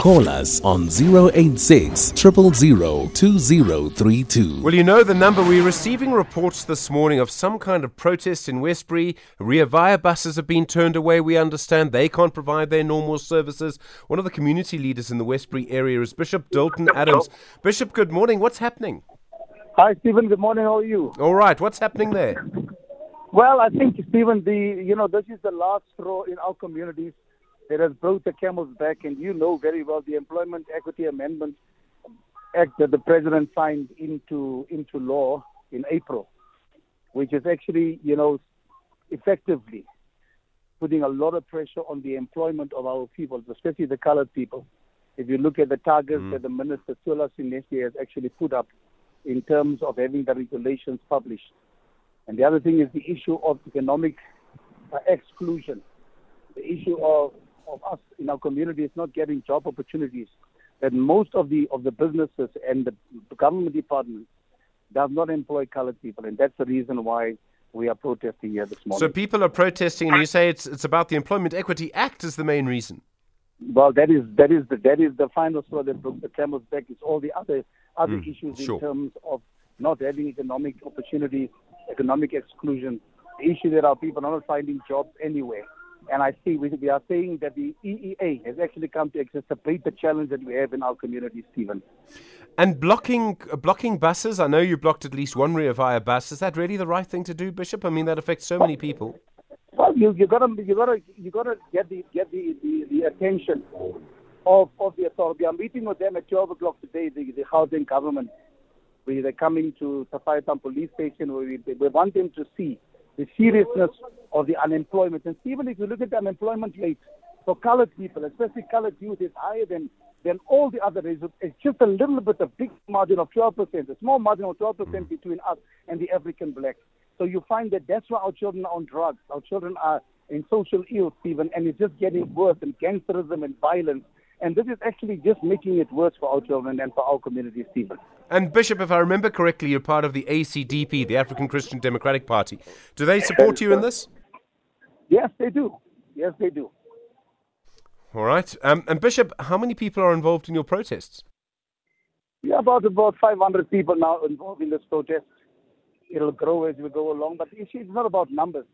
Call us on 086 000 2032. Well, you know the number. We're receiving reports this morning of some kind of protest in Westbury. Rea Vaya buses have been turned away. We understand they can't provide their normal services. One of the community leaders in the Westbury area is Bishop Dalton Adams. Bishop, good morning. What's happening? Hi, Stephen. Good morning. How are you? All right. What's happening there? Well, I think, Stephen, the you know this is the last straw in our communities that has brought the camel's back, and you know very well the Employment Equity Amendment Act that the president signed into into law in April, which is actually you know effectively putting a lot of pressure on the employment of our people, especially the colored people. If you look at the targets Mm. that the minister Thulas Nxesi has actually put up in terms of having the regulations published. And the other thing is the issue of economic uh, exclusion, the issue of, of us in our community is not getting job opportunities. That most of the of the businesses and the government departments does not employ colored people, and that's the reason why we are protesting here this morning. So people are protesting, and you say it's it's about the Employment Equity Act is the main reason. Well, that is that is the that is the final straw that broke the camel's back. It's all the other other Mm, issues sure. in terms of not having economic opportunities, economic exclusion, the issue that our people are not finding jobs anywhere. And I see we, we are saying that the EEA has actually come to exacerbate the challenge that we have in our community, Stephen. And blocking uh, blocking buses. I know you blocked at least one Rea Vaya bus. Is that really the right thing to do, Bishop? I mean, that affects so many people. Well, you you gotta you gotta you gotta get the get the, the, the attention of of the authority. I'm meeting with them at 12 o'clock today. The the Gauteng government, where they're coming to Sophiatown police station, where we we want them to see the seriousness of the unemployment. And even if you look at the unemployment rate for colored people, especially colored youth, is higher than than all the other races. It's just a little bit, a big margin of 12%, a small margin of 12% mm. between us and the African blacks. So you find that that's why our children are on drugs. Our children are in social ills, Stephen, and it's just getting worse and gangsterism and violence. And this is actually just making it worse for our children and for our community, Stephen. And Bishop, if I remember correctly, you're part of the ACDP, the African Christian Democratic Party. Do they support you in this? Yes, they do. Yes, they do. All right. Um, and Bishop, how many people are involved in your protests? We are about about 500 people now involved in this protest. It'll grow as we go along, but the issue is not about numbers.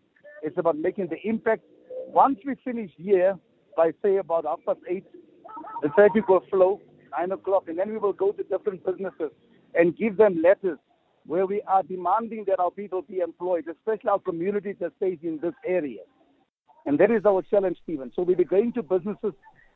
It's about making the impact. Once we finish here, by say about half past eight, the traffic will flow nine o'clock, and then we will go to different businesses and give them letters where we are demanding that our people be employed, especially our communities that stays in this area. And that is our challenge, Stephen. So we'll be going to businesses,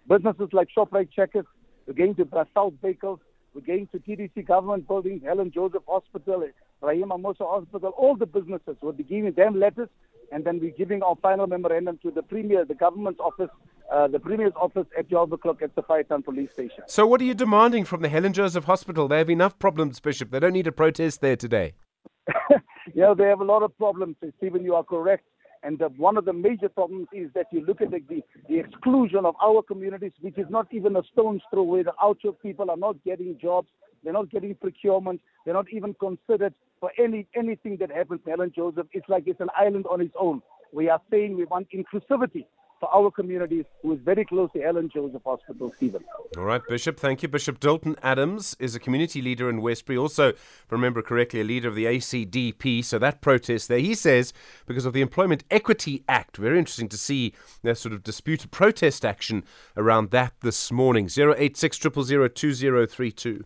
businesses like ShopRite Checkers, we're going to South Bakers, we're going to TDC government buildings, Helen Joseph Hospital, Rahima Moosa Hospital, all the businesses. We'll be giving them letters and then we're giving our final memorandum to the Premier, the government's office, uh, the Premier's office at 12 o'clock at the Sophiatown Police Station. So, what are you demanding from the Helen Joseph Hospital? They have enough problems, Bishop. They don't need a protest there today. yeah, they have a lot of problems. Stephen, you are correct. And the, one of the major problems is that you look at the, the, the exclusion of our communities, which is not even a stone's throw away. The outshore people are not getting jobs. They're not getting procurement. They're not even considered for any anything that happens to Helen Joseph. It's like it's an island on its own. We are saying we want inclusivity for our communities, who is very close to Helen Joseph Hospital, Stephen. All right, Bishop. Thank you. Bishop Dalton Adams is a community leader in Westbury, also, if I remember correctly, a leader of the ACDP. So that protest there, he says, because of the Employment Equity Act. Very interesting to see that sort of disputed protest action around that this morning. 086 000 2032.